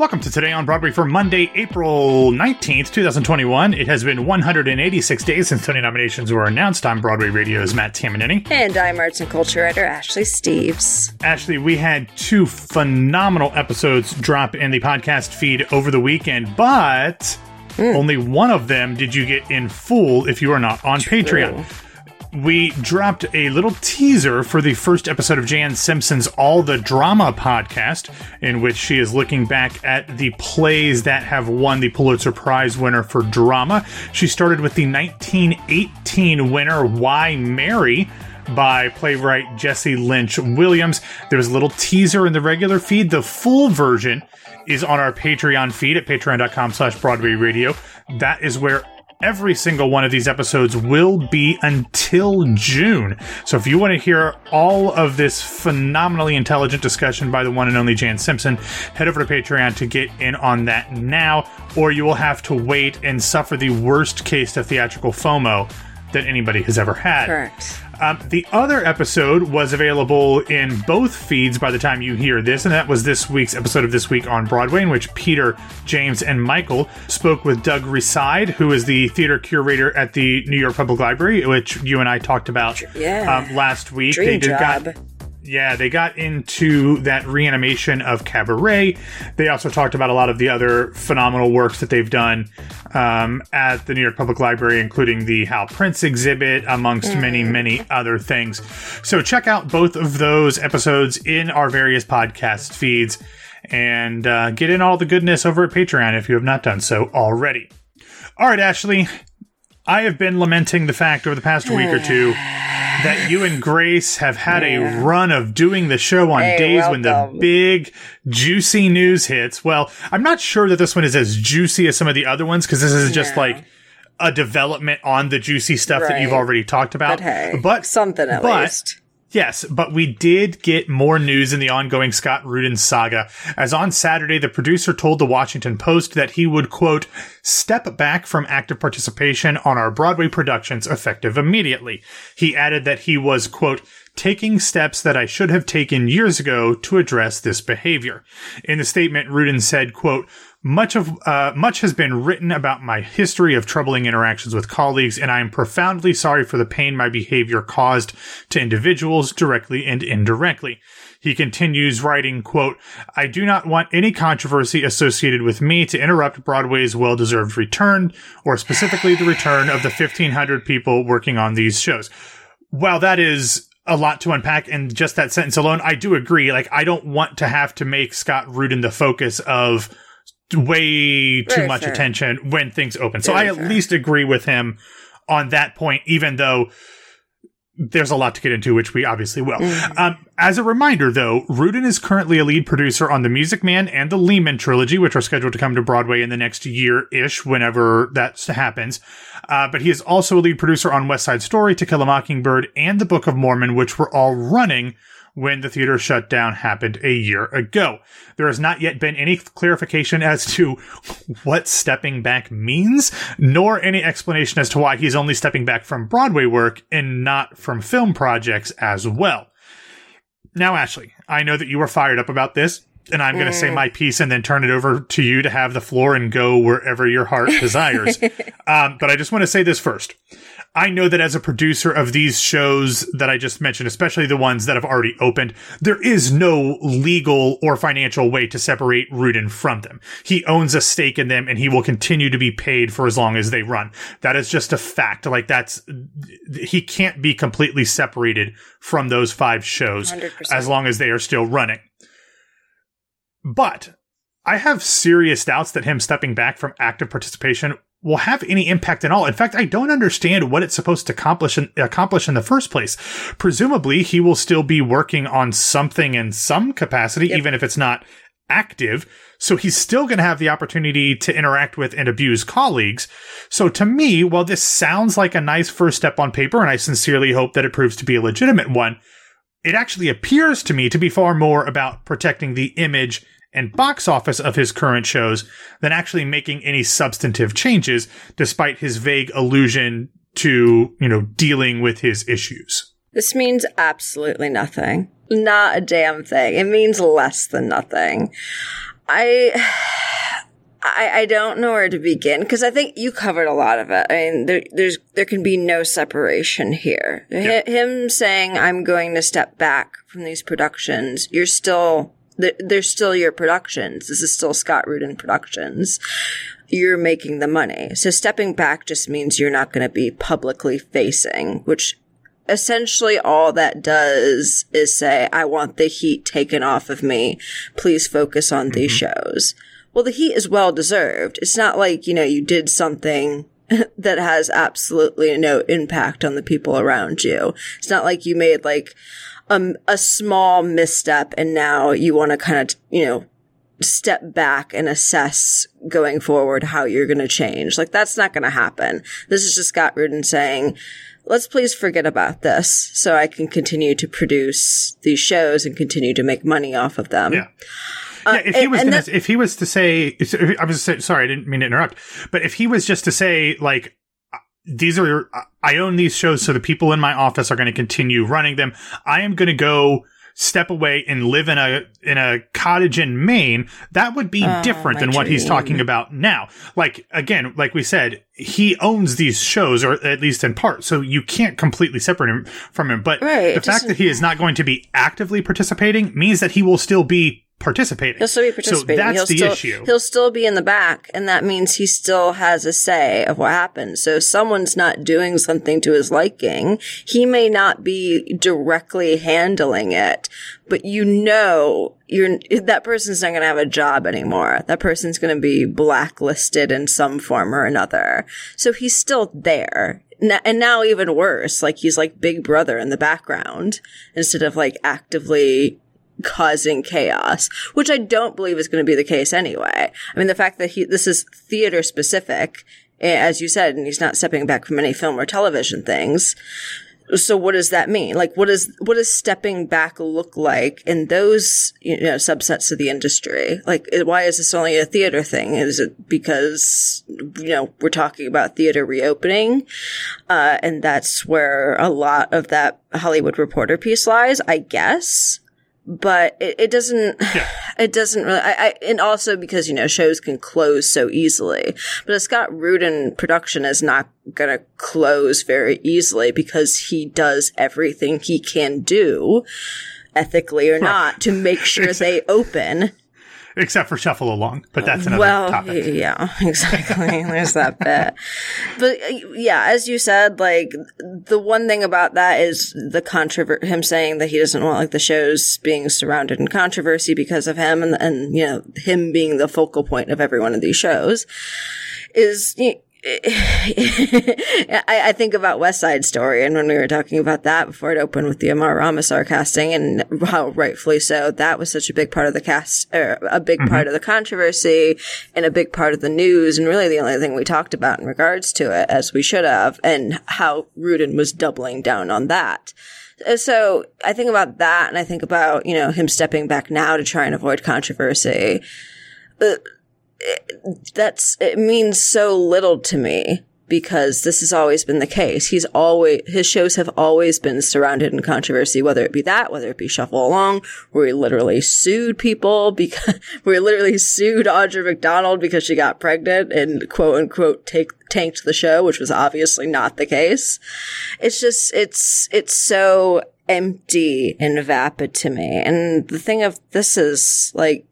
Welcome to Today on Broadway for Monday, April 19th, 2021. It has been 186 days since Tony nominations were announced. I'm Broadway Radio's Matt Tamanini. And I'm arts and culture writer Ashley Steves. Ashley, we had two phenomenal episodes drop in the podcast feed over the weekend, but mm. only one of them did you get in full if you are not on True. Patreon we dropped a little teaser for the first episode of Jan Simpson's All the Drama podcast, in which she is looking back at the plays that have won the Pulitzer Prize winner for drama. She started with the 1918 winner, Why Marry? by playwright Jesse Lynch Williams. There was a little teaser in the regular feed. The full version is on our Patreon feed at patreon.com slash Broadway Radio. That is where every single one of these episodes will be until June. So if you want to hear all of this phenomenally intelligent discussion by the one and only Jan Simpson, head over to Patreon to get in on that now, or you will have to wait and suffer the worst case of theatrical FOMO that anybody has ever had. Correct. Um, the other episode was available in both feeds by the time you hear this, and that was this week's episode of This Week on Broadway, in which Peter, James, and Michael spoke with Doug Reside, who is the theater curator at the New York Public Library, which you and I talked about yeah. um, last week. Dream they did job. got yeah, they got into that reanimation of Cabaret. They also talked about a lot of the other phenomenal works that they've done um, at the New York Public Library, including the Hal Prince exhibit, amongst mm. many, many other things. So check out both of those episodes in our various podcast feeds and uh, get in all the goodness over at Patreon if you have not done so already. All right, Ashley, I have been lamenting the fact over the past week or two that you and Grace have had yeah. a run of doing the show on hey, days welcome. when the big juicy news hits. Well, I'm not sure that this one is as juicy as some of the other ones because this is just yeah. like a development on the juicy stuff right. that you've already talked about. But, hey, but something at but, least. Yes, but we did get more news in the ongoing Scott Rudin saga, as on Saturday, the producer told the Washington Post that he would, quote, step back from active participation on our Broadway productions effective immediately. He added that he was, quote, taking steps that I should have taken years ago to address this behavior. In the statement, Rudin said, quote, much of uh, much has been written about my history of troubling interactions with colleagues, and I am profoundly sorry for the pain my behavior caused to individuals directly and indirectly. He continues writing, quote, I do not want any controversy associated with me to interrupt Broadway's well-deserved return, or specifically the return of the 1500 people working on these shows. While that is a lot to unpack in just that sentence alone, I do agree. Like, I don't want to have to make Scott Rudin the focus of way too much attention when things open. So I at least agree with him on that point, even though there's a lot to get into, which we obviously will. Mm-hmm. Um, as a reminder, though, Rudin is currently a lead producer on The Music Man and the Lehman trilogy, which are scheduled to come to Broadway in the next year ish, whenever that happens. Uh, but he is also a lead producer on West Side Story, To Kill a Mockingbird, and The Book of Mormon, which were all running when the theater shutdown happened a year ago. There has not yet been any clarification as to what stepping back means, nor any explanation as to why he's only stepping back from Broadway work and not from film projects as well. Now, Ashley, I know that you were fired up about this, and I'm going to say mm. my piece and then turn it over to you to have the floor and go wherever your heart desires. um, but I just want to say this first. I know that as a producer of these shows that I just mentioned, especially the ones that have already opened, there is no legal or financial way to separate Rudin from them. He owns a stake in them and he will continue to be paid for as long as they run. That is just a fact. Like that's, he can't be completely separated from those five shows 100%. as long as they are still running. But I have serious doubts that him stepping back from active participation will have any impact at all. In fact, I don't understand what it's supposed to accomplish in, accomplish in the first place. Presumably, he will still be working on something in some capacity, yep. even if it's not active. So he's still going to have the opportunity to interact with and abuse colleagues. So to me, while this sounds like a nice first step on paper, and I sincerely hope that it proves to be a legitimate one, it actually appears to me to be far more about protecting the image and box office of his current shows than actually making any substantive changes, despite his vague allusion to, you know, dealing with his issues. This means absolutely nothing. Not a damn thing. It means less than nothing. I. I, I don't know where to begin because I think you covered a lot of it. I mean, there, there's there can be no separation here. Yeah. H- him saying, "I'm going to step back from these productions," you're still they're still your productions. This is still Scott Rudin Productions. You're making the money. So stepping back just means you're not going to be publicly facing, which essentially all that does is say, I want the heat taken off of me. Please focus on mm-hmm. these shows. Well, the heat is well deserved. It's not like, you know, you did something that has absolutely no impact on the people around you. It's not like you made like a, a small misstep and now you want to kind of, you know, step back and assess going forward how you're going to change. Like that's not going to happen. This is just Scott Rudin saying, let's please forget about this so I can continue to produce these shows and continue to make money off of them. Yeah. Uh, yeah, if he was gonna, if he was to say, I was sorry, I didn't mean to interrupt, but if he was just to say like, these are I own these shows, so the people in my office are going to continue running them. I am going to go step away and live in a in a cottage in Maine, that would be oh, different than what he's talking about now. Like again, like we said, he owns these shows, or at least in part, so you can't completely separate him from him. But right, the fact that he is not going to be actively participating means that he will still be participating. He'll still be participating. So that's he'll the still, issue. He'll still be in the back, and that means he still has a say of what happens. So if someone's not doing something to his liking, he may not be directly handling it, but you know you're that person's not going to have a job anymore. That person's going to be blacklisted in some form or another. So he's still there. And now even worse, like he's like big brother in the background instead of like actively causing chaos, which I don't believe is going to be the case anyway. I mean, the fact that he, this is theater specific, eh, as you said, and he's not stepping back from any film or television things. So what does that mean? Like, what is, what does stepping back look like in those, you know, subsets of the industry? Like, eh, why is this only a theater thing? Is it because, you know, we're talking about theater reopening? Uh, and that's where a lot of that Hollywood Reporter piece lies, I guess but it, it doesn't yeah. it doesn't really I, I, and also because you know shows can close so easily but a scott rudin production is not gonna close very easily because he does everything he can do ethically or not to make sure they open except for shuffle along, but that's another well, topic. Yeah, exactly. There's that bit. But yeah, as you said, like the one thing about that is the controversy, him saying that he doesn't want like the shows being surrounded in controversy because of him and, and, you know, him being the focal point of every one of these shows is, I, I, think about West Side Story, and when we were talking about that before it opened with the Amar Ramasar casting, and how rightfully so, that was such a big part of the cast, or a big mm-hmm. part of the controversy, and a big part of the news, and really the only thing we talked about in regards to it, as we should have, and how Rudin was doubling down on that. Uh, so I think about that, and I think about you know him stepping back now to try and avoid controversy. Uh, that's it means so little to me because this has always been the case. He's always his shows have always been surrounded in controversy, whether it be that, whether it be Shuffle Along, where he literally sued people because where he literally sued Audra McDonald because she got pregnant and quote unquote take tanked the show, which was obviously not the case. It's just it's it's so empty and vapid to me. And the thing of this is like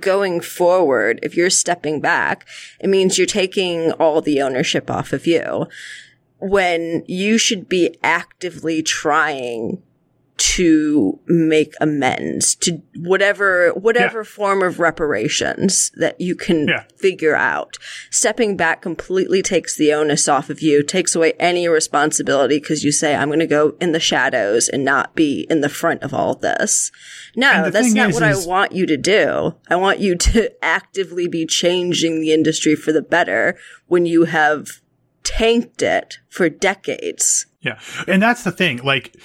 going forward, if you're stepping back, it means you're taking all the ownership off of you. When you should be actively trying to make amends to whatever whatever yeah. form of reparations that you can yeah. figure out. Stepping back completely takes the onus off of you, takes away any responsibility because you say I'm going to go in the shadows and not be in the front of all this. No, that's not is, what is, I want you to do. I want you to actively be changing the industry for the better when you have tanked it for decades. Yeah. And that's the thing. Like,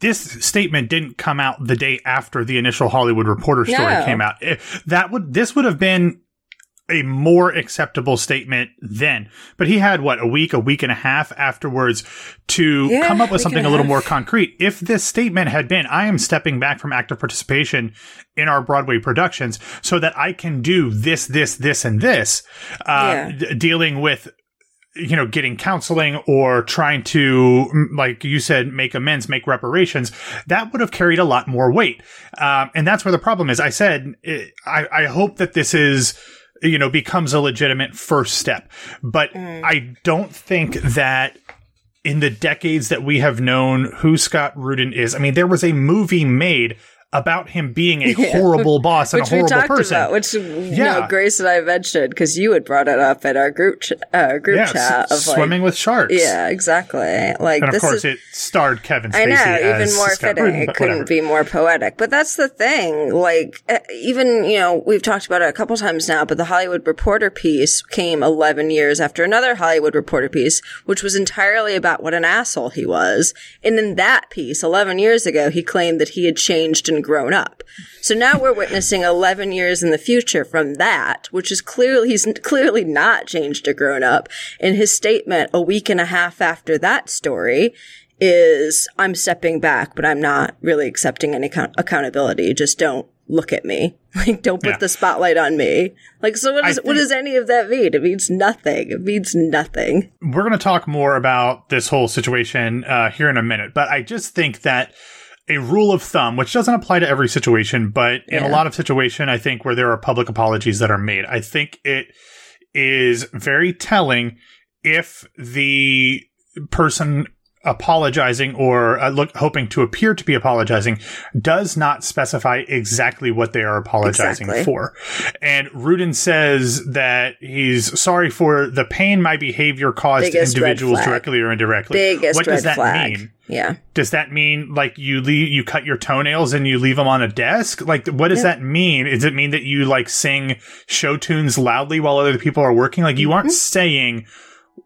this statement didn't come out the day after the initial Hollywood Reporter story no. came out. That would, this would have been a more acceptable statement then. But he had what a week, a week and a half afterwards to Yeah, come up with something a a little more concrete. If this statement had been, I am stepping back from active participation in our Broadway productions so that I can do this, this, this, and this, uh, Yeah. d- dealing with you know, getting counseling or trying to, mm, like you said, make amends, make reparations, that would have carried a lot more weight. Um, and that's where the problem is. I said, eh, I, I hope that this is, you know, becomes a legitimate first step, but I don't think that in the decades that we have known who Scott Rudin is, I mean, there was a movie made about him being a horrible boss and which a we horrible talked person. about, which you Yeah. know, Grace and I mentioned because you had brought it up in our group ch- uh, group yeah, chat s- of swimming like, with sharks. yeah, exactly. Like And of this course, is. it starred Kevin Spacey. I know, even more fitting. It couldn't be more poetic. But that's the thing. Like, eh, even, you know, we've talked about it a couple times now, but the Hollywood Reporter piece came 11 years after another Hollywood Reporter piece, which was entirely about what an asshole he was. And in that piece, 11 years ago, he claimed that he had changed and grown up. So now we're witnessing 11 years in the future from that, which is clearly, he's clearly not changed or grown up. In his statement a week and a half after that story, is I'm stepping back, but I'm not really accepting any account- accountability. Just don't look at me. Like, don't put Yeah. the spotlight on me. Like, so what, I what does any of that mean? It means nothing. It means nothing. we're going to talk more about this whole situation uh, here in a minute, but I just think that a rule of thumb, which doesn't apply to every situation, but in a lot of situation, I think where there are public apologies that are made, I think it is very telling if the person apologizing or uh, look hoping to appear to be apologizing does not specify exactly what they are apologizing Exactly. for. And Rudin says that he's sorry for the pain my behavior caused Biggest individuals directly or indirectly. Biggest what does that flag. mean? Yeah. Does that mean like you leave, you cut your toenails and you leave them on a desk? Like, what does that mean? Does it mean that you like sing show tunes loudly while other people are working? Like, you aren't Mm-hmm. saying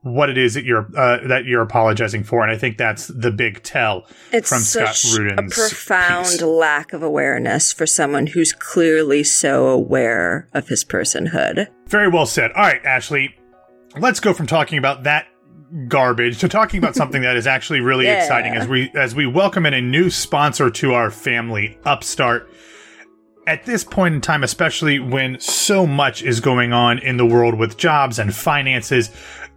what it is that you're uh, that you're apologizing for, and I think that's the big tell It's from Scott such Rudin's a profound piece. lack of awareness for someone who's clearly so aware of his personhood. Very well said. All right, Ashley, let's go from talking about that garbage to talking about something that is actually really Yeah. exciting as we as we welcome in a new sponsor to our family, Upstart. At this point in time, especially when so much is going on in the world with jobs and finances,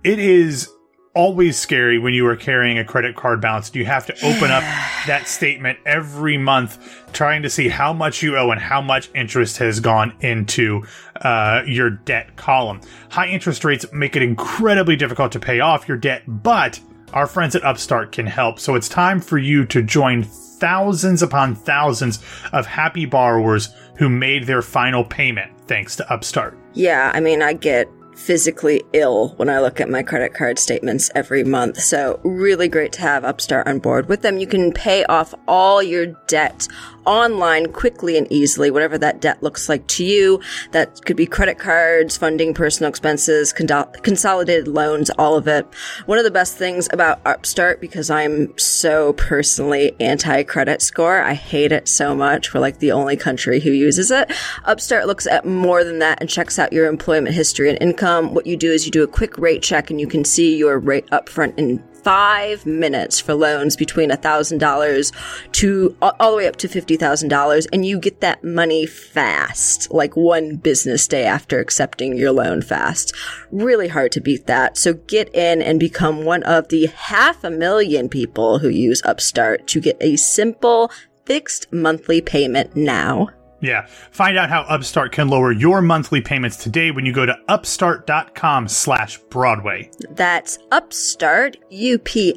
it is always scary when you are carrying a credit card balance. You have to open up that statement every month, trying to see how much you owe and how much interest has gone into uh, your debt column. High interest rates make it incredibly difficult to pay off your debt, but our friends at Upstart can help. So it's time for you to join thousands upon thousands of happy borrowers who made their final payment thanks to Upstart. Yeah, I mean, I get physically ill when I look at my credit card statements every month. So, really great to have Upstart on board. With them, you can pay off all your debt online quickly and easily, whatever that debt looks like to you. That could be credit cards, funding personal expenses, condo- consolidated loans, all of it. One of the best things about Upstart, because I'm so personally anti credit score, I hate it so much. We're like the only country who uses it. Upstart looks at more than that and checks out your employment history and income. What you do is you do a quick rate check and you can see your rate upfront in five minutes for loans between $1,000 to all the way up to $50,000 and you get that money fast, like one business day after accepting your loan fast. Really hard to beat that. So get in and become one of the half a million people who use Upstart to get a simple fixed monthly payment now. Yeah. Find out how Upstart can lower your monthly payments today when you go to upstart.com slash Broadway. That's upstart, U-P-S-T-A-R-T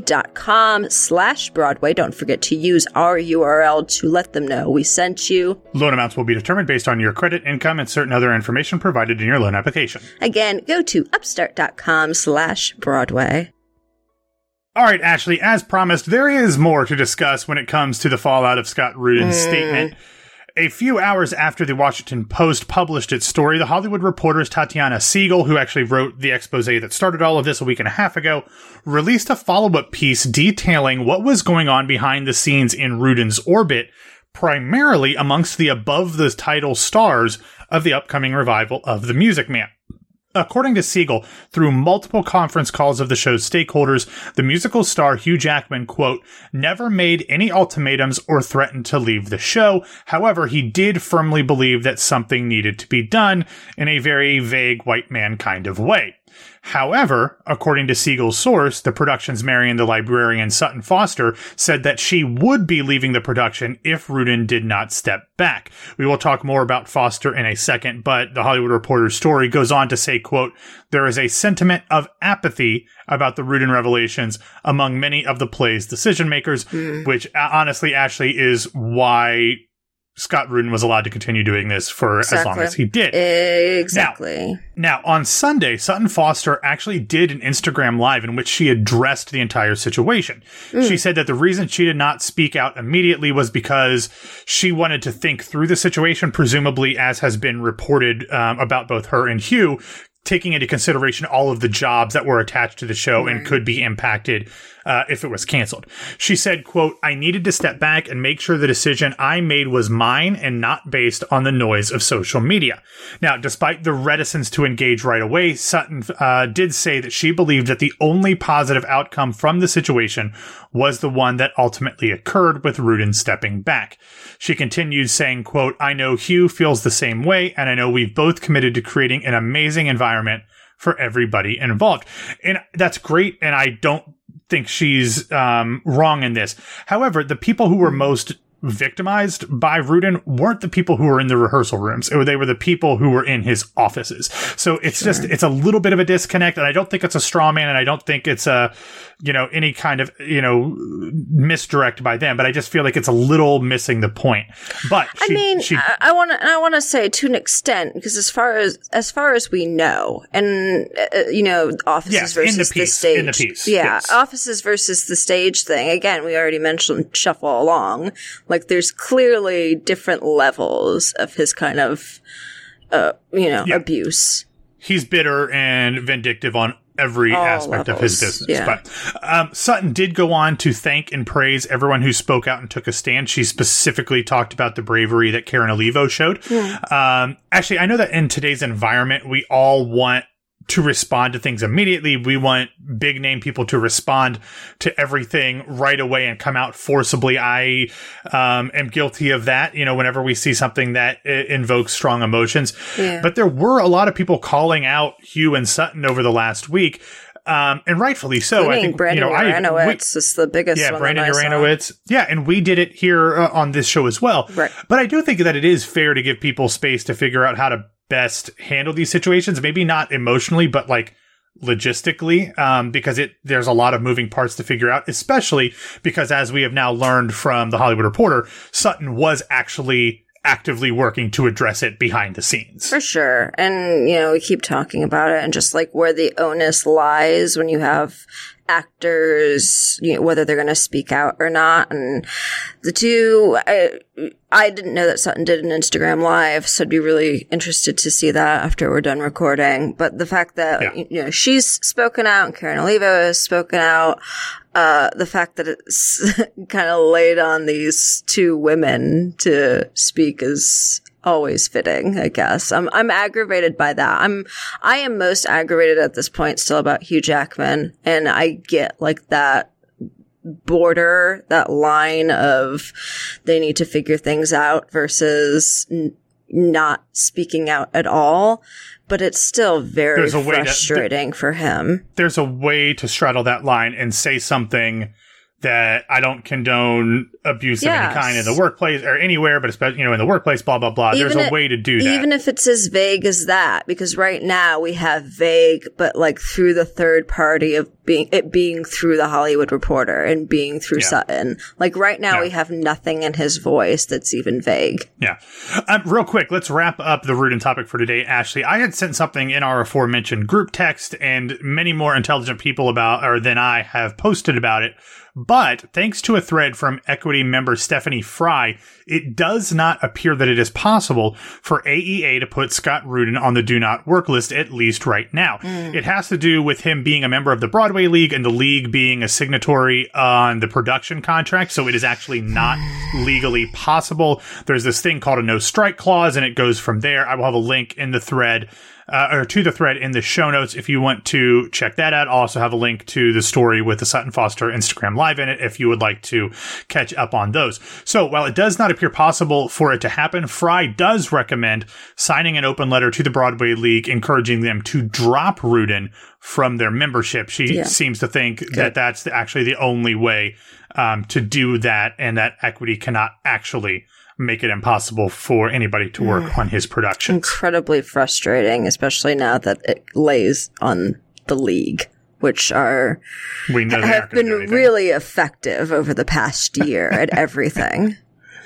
dot com slash Broadway. Don't forget to use our URL to let them know we sent you. Loan amounts will be determined based on your credit, income, and certain other information provided in your loan application. Again, go to upstart.com slash Broadway. All right, Ashley, as promised, there is more to discuss when it comes to the fallout of Scott Rudin's hmm. statement. A few hours after the Washington Post published its story, the Hollywood Reporter's Tatiana Siegel, who actually wrote the expose that started all of this a week and a half ago, released a follow up piece detailing what was going on behind the scenes in Rudin's orbit primarily amongst the above the title stars of the upcoming revival of The Music Man. According to Siegel, through multiple conference calls of the show's stakeholders, the musical star Hugh Jackman, quote, never made any ultimatums or threatened to leave the show. However, he did firmly believe that something needed to be done in a very vague white man kind of way. However, according to Siegel's source, the production's Marion the librarian Sutton Foster said that she would be leaving the production if Rudin did not step back. We will talk more about Foster in a second, but the Hollywood Reporter's story goes on to say, quote, there is a sentiment of apathy about the Rudin revelations among many of the play's decision makers, mm. which uh, honestly, Ashley, is why Scott Rudin was allowed to continue doing this for exactly. as long as he did. Exactly. Now, now, on Sunday, Sutton Foster actually did an Instagram live in which she addressed the entire situation. Mm. She said that the reason she did not speak out immediately was because she wanted to think through the situation, presumably as has been reported um, about both her and Hugh, taking into consideration all of the jobs that were attached to the show right. and could be impacted uh, if it was canceled. She said, quote, I needed to step back and make sure the decision I made was mine and not based on the noise of social media. Now, despite the reticence to engage right away, Sutton uh, did say that she believed that the only positive outcome from the situation was the one that ultimately occurred with Rudin stepping back. She continued saying, quote, I know Hugh feels the same way, and I know we've both committed to creating an amazing environment for everybody involved. And that's great. And I don't think she's um, wrong in this. However, the people who were most victimized by Rudin weren't the people who were in the rehearsal rooms. It, they were the people who were in his offices. So it's sure. just, it's a little bit of a disconnect. And I don't think it's a straw man. And I don't think it's a, you know, any kind of, you know, misdirect by them. But I just feel like it's a little missing the point. But she, I mean, she, I want to, I want to say to an extent, because as far as, as far as we know, and, uh, you know, offices yes, versus the, piece, the, stage. In the piece. Yeah. Yes. Offices versus the stage thing. Again, we already mentioned shuffle along. Like there's clearly different levels of his kind of, uh, you know, yeah. abuse. He's bitter and vindictive on every All aspect levels. of his business. Yeah. But um, Sutton did go on to thank and praise everyone who spoke out and took a stand. She specifically talked about the bravery that Karen Olivo showed. Yeah. Um, actually, I know that in today's environment, we all want to respond to things immediately. We want big name people to respond to everything right away and come out forcibly. I um, am guilty of that. You know, whenever we see something that uh, invokes strong emotions, yeah. but there were a lot of people calling out Hugh and Sutton over the last week. Um, and rightfully so. Including I think Brandon you know, Uranowitz is the biggest. Yeah, Brandon Uranowitz. Yeah, and we did it here uh, on this show as well. Right. But I do think that it is fair to give people space to figure out how to best handle these situations. Maybe not emotionally, but like logistically, um, because it there's a lot of moving parts to figure out. Especially because, as we have now learned from the Hollywood Reporter, Sutton was actually actively working to address it behind the scenes. For sure. And, you know, we keep talking about it and just like where the onus lies when you have actors, you know, whether they're going to speak out or not. And the two, I, I didn't know that Sutton did an Instagram live, so I'd be really interested to see that after we're done recording. But the fact that, yeah. you know, she's spoken out and Karen Olivo has spoken out, uh, the fact that it's kind of laid on these two women to speak is always fitting, I guess. I'm I'm aggravated by that. I'm I am most aggravated at this point still about Hugh Jackman and I get like that border, that line of they need to figure things out versus n- not speaking out at all. But it's still very frustrating to, for him. There's a way to straddle that line and say something that I don't condone abuse yes. of any kind in the workplace or anywhere, but especially, you know, in the workplace, blah, blah, blah. Even There's a way to do that. Even if it's as vague as that, because right now we have vague, but like through the third party of being, it being through the Hollywood Reporter and being through yeah. Sutton. Like right now yeah. we have nothing in his voice that's even vague. Yeah. Um, real quick, let's wrap up the Rudin topic for today, Ashley. I had sent something in our aforementioned group text and many more intelligent people about, or than I have posted about it But thanks to a thread from Equity member Stephanie Fry, it does not appear that it is possible for AEA to put Scott Rudin on the do not work list, at least right now. Mm. It has to do with him being a member of the Broadway League and the league being a signatory on the production contract. So it is actually not legally possible. There's this thing called a no strike clause and it goes from there. I will have a link in the thread uh, or to the thread in the show notes if you want to check that out. I'll also have a link to the story with the Sutton Foster Instagram live in it if you would like to catch up on those. So while it does not appear possible for it to happen, Fry does recommend signing an open letter to the Broadway League encouraging them to drop Rudin from their membership. She yeah. seems to think Good. that that's actually the only way um, to do that and that equity cannot actually make it impossible for anybody to work mm. on his production. Incredibly frustrating, especially now that it lays on the league, which are we know have been really effective over the past year at everything.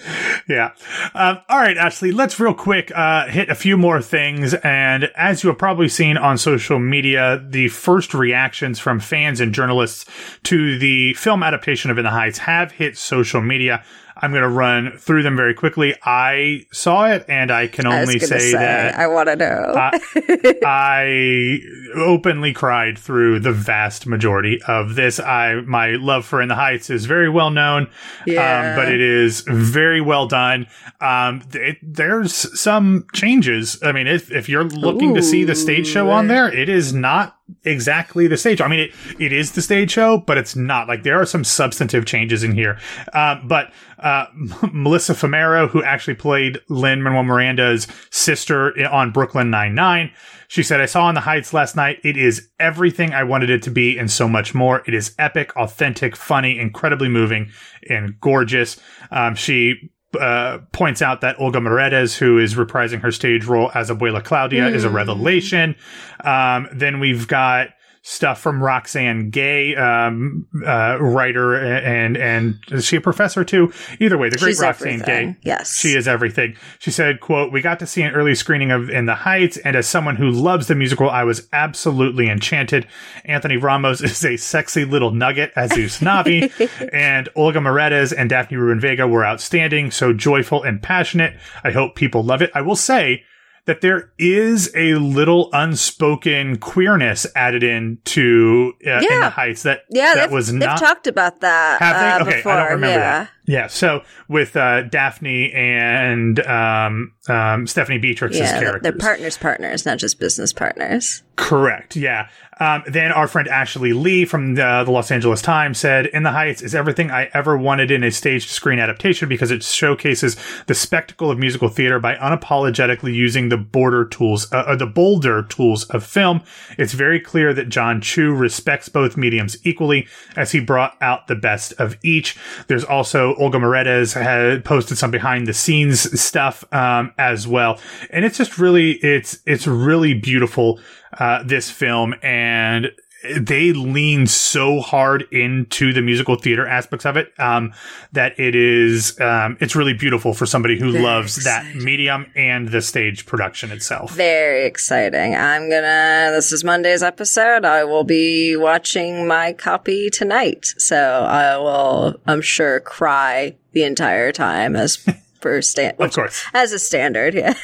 yeah. Um, all right, Ashley, let's real quick uh, hit a few more things. And as you have probably seen on social media, the first reactions from fans and journalists to the film adaptation of In the Heights have hit social media. I'm going to run through them very quickly. I saw it, and I can only I say, say, that I want to know. I, I, openly cried through the vast majority of this. I my love for In the Heights is very well known, yeah. um, but it is very well done. Um, it, there's some changes. I mean, if if you're looking Ooh. to see the stage show on there, it is not exactly the stage. I mean, it, it is the stage show, but it's not like there are some substantive changes in here. Um, but, uh, Melissa Fumero, who actually played Lin-Manuel Miranda's sister on Brooklyn Nine-Nine, she said, I saw on the Heights last night. It is everything I wanted it to be and so much more. It is epic, authentic, funny, incredibly moving, and gorgeous. Um, she uh, points out that Olga Merediz, who is reprising her stage role as Abuela Claudia, mm. is a mm. revelation. Um, then we've got stuff from Roxane Gay, um, uh, writer, and and is she a professor too? Either way, the great She's Roxane everything. Gay, yes, she is everything. She said, "quote We got to see an early screening of In the Heights, and as someone who loves the musical, I was absolutely enchanted. Anthony Ramos is a sexy little nugget as Usnavi, and Olga Merediz and Daphne Rubin Vega were outstanding, so joyful and passionate. I hope people love it. I will say." That there is a little unspoken queerness added in to uh, yeah. in the Heights that yeah that was not talked about that. Have? Uh, okay, before. I don't remember yeah. that. Yeah, so with uh, Daphne and um, um, Stephanie Beatriz's yeah, characters, they're partners, partners, not just business partners. Correct. Yeah. Um, then our friend Ashley Lee from the, the, Los Angeles Times said, "In the Heights is everything I ever wanted in a stage-to-screen adaptation because it showcases the spectacle of musical theater by unapologetically using the border tools, uh, the bolder tools of film. It's very clear that Jon Chu respects both mediums equally, as he brought out the best of each. There's also Olga Merediz had posted some behind-the-scenes stuff um, as well, and it's just really, it's it's really beautiful." Uh, this film, and they lean so hard into the musical theater aspects of it um, that it is um, it's really beautiful for somebody who Very loves exciting. that medium and the stage production itself. Very exciting. I'm gonna. This is Monday's episode. I will be watching my copy tonight, so I will. I'm sure cry the entire time as per stand. of course, as a standard. Yeah.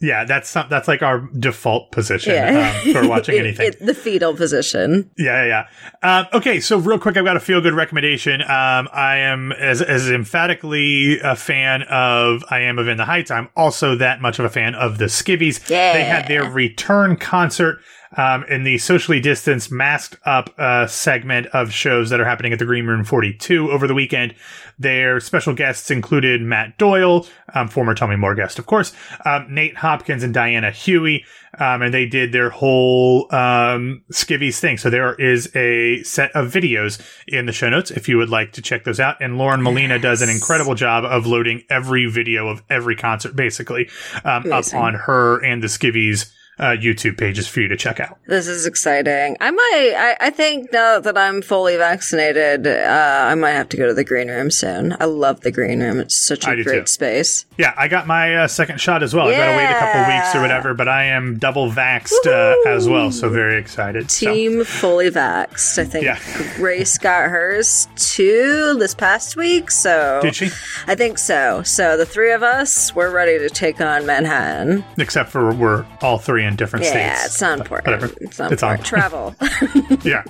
Yeah, that's that's like our default position yeah. um, for watching anything. it, the fetal position. Yeah, yeah. Um, okay, so real quick, I've got a feel good recommendation. Um, I am as as emphatically a fan of I am of In the Heights. I'm also that much of a fan of the Skivvies. Yeah. They had their return concert um, in the socially distanced, masked up uh, segment of shows that are happening at the Green Room 42 over the weekend. Their special guests included Matt Doyle, um, former Tommy Moore guest, of course, um, Nate Hopkins, and Diana Huey. Um, and they did their whole um, Skivvies thing. So there is a set of videos in the show notes if you would like to check those out. And Lauren Molina yes. does an incredible job of loading every video of every concert, basically, um, up on her and the Skivvies uh, YouTube pages for you to check out. This is exciting. I might, I, I think now that I'm fully vaccinated, uh, I might have to go to the green room soon. I love the green room. It's such a great too. space. Yeah, I got my uh, second shot as well. I got to wait a couple weeks or whatever, but I am double vaxxed uh, as well, so very excited. So, Team fully vaxxed. I think Yeah. Grace got hers too this past week. So did she? I think so. So the three of us, we're ready to take on Manhattan. Except for we're all three in different Yeah, states. it's not important. Whatever. It's not It's on. important. Travel. yeah.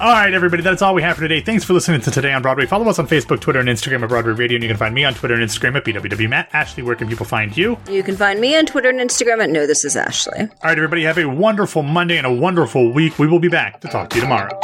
All right, everybody, that's all we have for today. Thanks for listening to Today on Broadway. Follow us on Facebook, Twitter, and Instagram at Broadway Radio, and you can find me on Twitter and Instagram at BWWMatt. Ashley, where can people find you? you can find me on Twitter and Instagram at No This Is Ashley. All right, everybody, have a wonderful Monday and a wonderful week. We will be back to talk to you tomorrow.